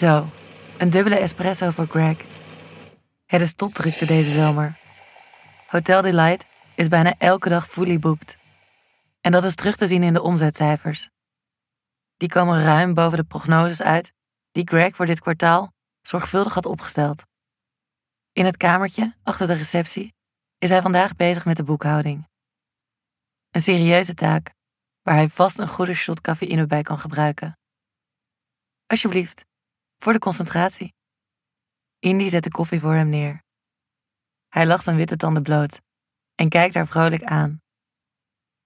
Zo, een dubbele espresso voor Greg. Het is topdrukte deze zomer. Hotel Delight is bijna elke dag fully booked. En dat is terug te zien in de omzetcijfers. Die komen ruim boven de prognoses uit die Greg voor dit kwartaal zorgvuldig had opgesteld. In het kamertje achter de receptie is hij vandaag bezig met de boekhouding. Een serieuze taak waar hij vast een goede shot cafeïne bij kan gebruiken. Alsjeblieft, voor de concentratie. Indy zet de koffie voor hem neer. Hij lacht zijn witte tanden bloot en kijkt haar vrolijk aan.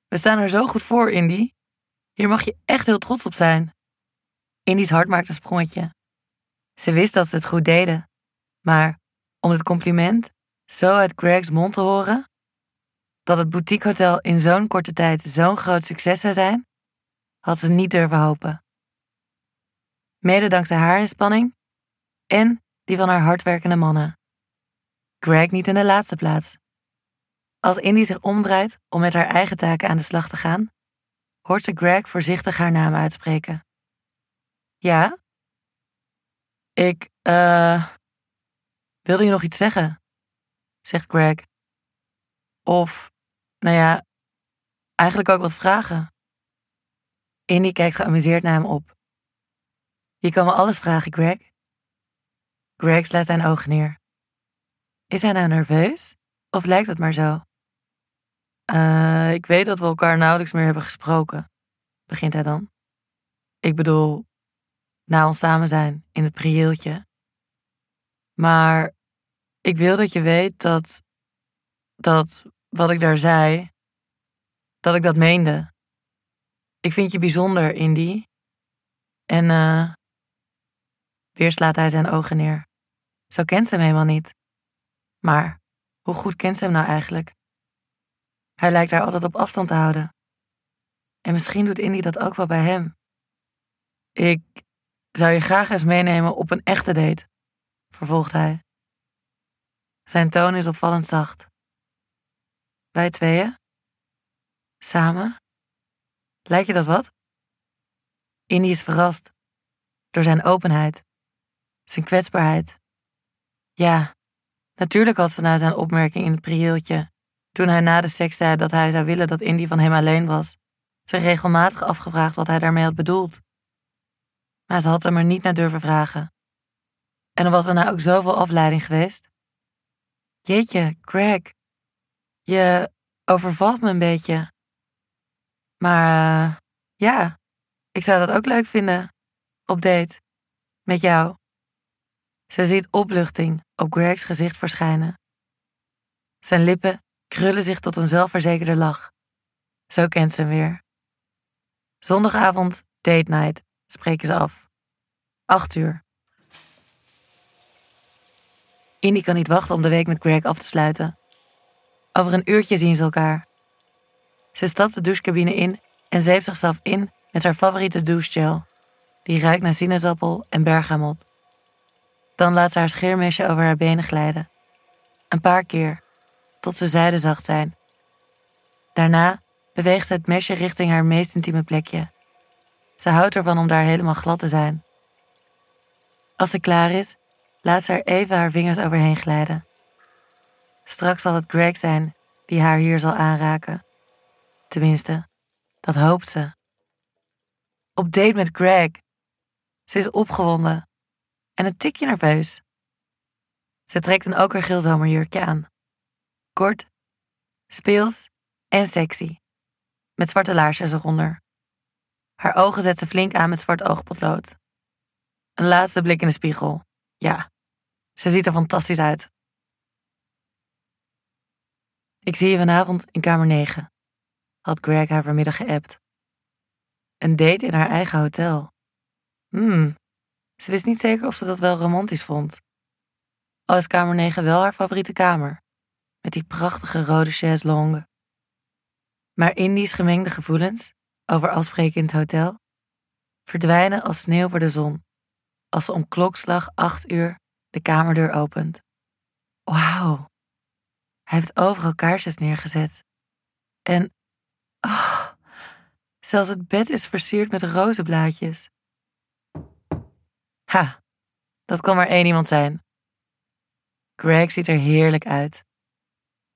We staan er zo goed voor, Indy. Hier mag je echt heel trots op zijn. Indy's hart maakt een sprongetje. Ze wist dat ze het goed deden, maar om het compliment zo uit Greg's mond te horen, dat het boutiquehotel in zo'n korte tijd zo'n groot succes zou zijn, had ze niet durven hopen. Mede dankzij haar inspanning en die van haar hardwerkende mannen. Greg niet in de laatste plaats. Als Indy zich omdraait om met haar eigen taken aan de slag te gaan, hoort ze Greg voorzichtig haar naam uitspreken. Ja? Ik, eh. wilde je nog iets zeggen? zegt Greg. Of, nou ja, eigenlijk ook wat vragen. Indy kijkt geamuseerd naar hem op. Je kan me alles vragen, Greg. Greg slaat zijn ogen neer. Is hij nou nerveus? Of lijkt het maar zo? Uh, ik weet dat we elkaar nauwelijks meer hebben gesproken, begint hij dan. Ik bedoel, na ons samen zijn in het prieeltje. Maar ik wil dat je weet dat, dat wat ik daar zei, dat ik dat meende. Ik vind je bijzonder, Indy. En uh, weer slaat hij zijn ogen neer. Zo kent ze hem helemaal niet. Maar hoe goed kent ze hem nou eigenlijk? Hij lijkt haar altijd op afstand te houden. En misschien doet Indy dat ook wel bij hem. Ik zou je graag eens meenemen op een echte date, vervolgt hij. Zijn toon is opvallend zacht. Wij tweeën? Samen? Lijkt je dat wat? Indy is verrast door zijn openheid, zijn kwetsbaarheid. Ja, natuurlijk had ze na zijn opmerking in het prieeltje, toen hij na de seks zei dat hij zou willen dat Indy van hem alleen was, zich regelmatig afgevraagd wat hij daarmee had bedoeld. Maar ze had hem er niet naar durven vragen. En er was daarna ook zoveel afleiding geweest. Jeetje, Greg, je overvalt me een beetje. Maar uh, ja, ik zou dat ook leuk vinden. Op date. Met jou. Ze ziet opluchting op Greg's gezicht verschijnen. Zijn lippen krullen zich tot een zelfverzekerde lach. Zo kent ze hem weer. Zondagavond, date night, spreken ze af. Acht uur. Indy kan niet wachten om de week met Greg af te sluiten. Over een uurtje zien ze elkaar. Ze stapt de douchecabine in en zeept zichzelf in met haar favoriete douchegel. Die ruikt naar sinaasappel en bergamot. Dan laat ze haar scheermesje over haar benen glijden. Een paar keer, tot ze zijdezacht zijn. Daarna beweegt ze het mesje richting haar meest intieme plekje. Ze houdt ervan om daar helemaal glad te zijn. Als ze klaar is, laat ze er even haar vingers overheen glijden. Straks zal het Greg zijn die haar hier zal aanraken. Tenminste, dat hoopt ze. Op date met Greg. Ze is opgewonden en een tikje nerveus. Ze trekt een okergeel zomerjurkje aan. Kort, speels en sexy. Met zwarte laarsjes eronder. Haar ogen zet ze flink aan met zwart oogpotlood. Een laatste blik in de spiegel. Ja, ze ziet er fantastisch uit. Ik zie je vanavond in kamer 9, had Greg haar vanmiddag geappt. Een date in haar eigen hotel. Hmm, ze wist niet zeker of ze dat wel romantisch vond. Al is kamer 9 wel haar favoriete kamer, met die prachtige rode chaise longue. Maar Indy's gemengde gevoelens over afspreken in het hotel verdwijnen als sneeuw voor de zon, als ze om klokslag acht uur de kamerdeur opent. Wauw, hij heeft overal kaarsjes neergezet. En, oh, zelfs het bed is versierd met rozenblaadjes. Ha, Dat kan maar één iemand zijn. Greg ziet er heerlijk uit.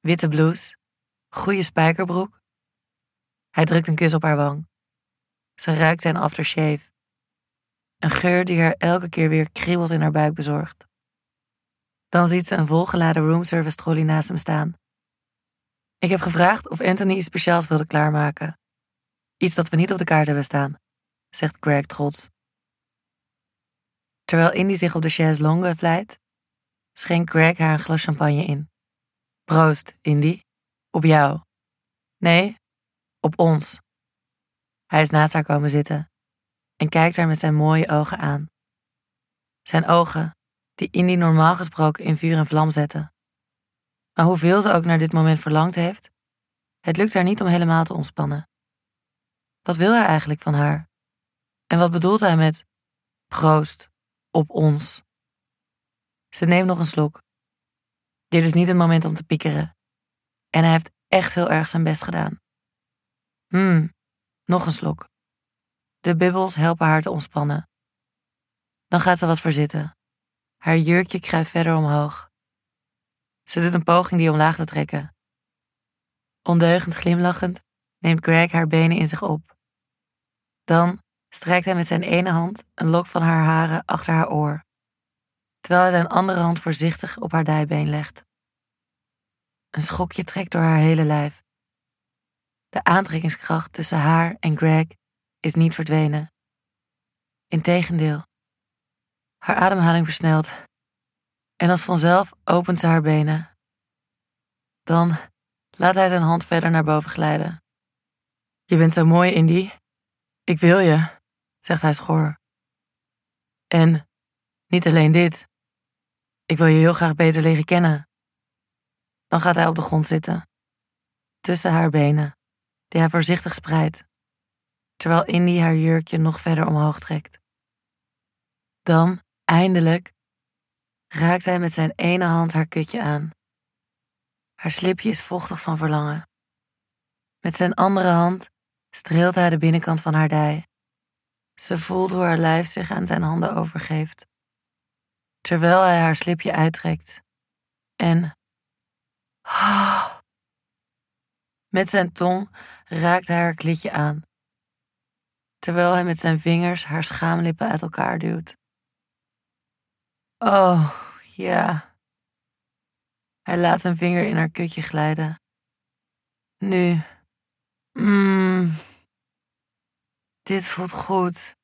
Witte blouse, goede spijkerbroek. Hij drukt een kus op haar wang. Ze ruikt zijn aftershave. Een geur die haar elke keer weer kriebels in haar buik bezorgt. Dan ziet ze een volgeladen roomservice trolley naast hem staan. Ik heb gevraagd of Anthony iets speciaals wilde klaarmaken. Iets dat we niet op de kaart hebben staan, zegt Greg trots. Terwijl Indy zich op de chaise longue vlijt, schenkt Greg haar een glas champagne in. Proost, Indy. Op jou. Nee, op ons. Hij is naast haar komen zitten en kijkt haar met zijn mooie ogen aan. Zijn ogen, die Indy normaal gesproken in vuur en vlam zetten. Maar hoeveel ze ook naar dit moment verlangd heeft, het lukt haar niet om helemaal te ontspannen. Wat wil hij eigenlijk van haar? En wat bedoelt hij met proost op ons? Ze neemt nog een slok. Dit is niet het moment om te piekeren. En hij heeft echt heel erg zijn best gedaan. Hmm, nog een slok. De bibbels helpen haar te ontspannen. Dan gaat ze wat verzitten. Haar jurkje kruipt verder omhoog. Ze doet een poging die omlaag te trekken. Ondeugend glimlachend neemt Greg haar benen in zich op. Dan strijkt hij met zijn ene hand een lok van haar haren achter haar oor, terwijl hij zijn andere hand voorzichtig op haar dijbeen legt. Een schokje trekt door haar hele lijf. De aantrekkingskracht tussen haar en Greg is niet verdwenen. Integendeel, haar ademhaling versnelt en als vanzelf opent ze haar benen. Dan laat hij zijn hand verder naar boven glijden. Je bent zo mooi, Indy. Ik wil je, zegt hij schor. En niet alleen dit. Ik wil je heel graag beter leren kennen. Dan gaat hij op de grond zitten, tussen haar benen, die hij voorzichtig spreidt, terwijl Indy haar jurkje nog verder omhoog trekt. Dan, eindelijk, raakt hij met zijn ene hand haar kutje aan. Haar slipje is vochtig van verlangen. Met zijn andere hand streelt hij de binnenkant van haar dij. Ze voelt hoe haar lijf zich aan zijn handen overgeeft, terwijl hij haar slipje uittrekt. En. Met zijn tong raakt hij haar klitje aan, terwijl hij met zijn vingers haar schaamlippen uit elkaar duwt. Oh, ja. Hij laat een vinger in haar kutje glijden. Nu. Mmm. Dit voelt goed.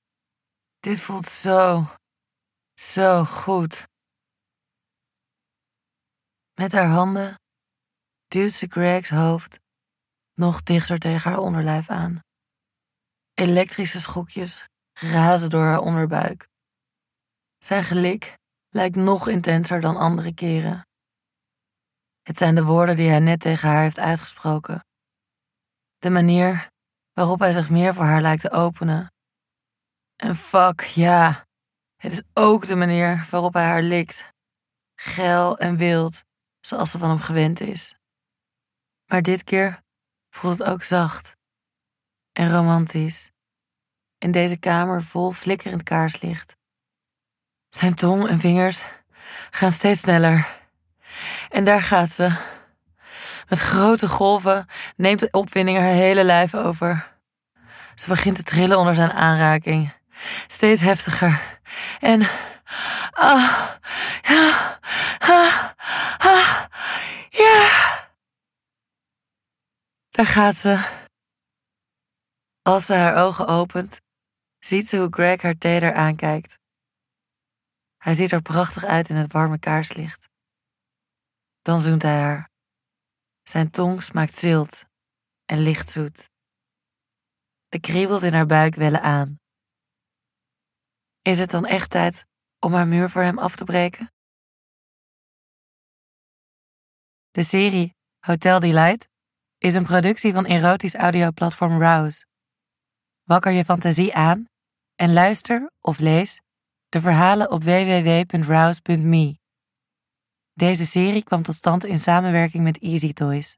Dit voelt zo. Zo goed. Met haar handen duwt ze Greg's hoofd nog dichter tegen haar onderlijf aan. Elektrische schokjes razen door haar onderbuik. Zijn gelik lijkt nog intenser dan andere keren. Het zijn de woorden die hij net tegen haar heeft uitgesproken. De manier waarop hij zich meer voor haar lijkt te openen. En fuck, ja, het is ook de manier waarop hij haar likt. Geil en wild, zoals ze van hem gewend is. Maar dit keer voelt het ook zacht en romantisch. In deze kamer vol flikkerend kaarslicht. Zijn tong en vingers gaan steeds sneller. En daar gaat ze. Met grote golven neemt de opwinding haar hele lijf over. Ze begint te trillen onder zijn aanraking. Steeds heftiger. En. Ah, ja, ah, ah, ja. Daar gaat ze. Als ze haar ogen opent, ziet ze hoe Greg haar teder aankijkt. Hij ziet er prachtig uit in het warme kaarslicht. Dan zoent hij haar. Zijn tong smaakt zilt en lichtzoet. De kriebels in haar buik wellen aan. Is het dan echt tijd om haar muur voor hem af te breken? De serie Hotel Delight is een productie van erotisch audioplatform Rouse. Wakker je fantasie aan en luister of lees de verhalen op www.rouse.me. Deze serie kwam tot stand in samenwerking met Easy Toys.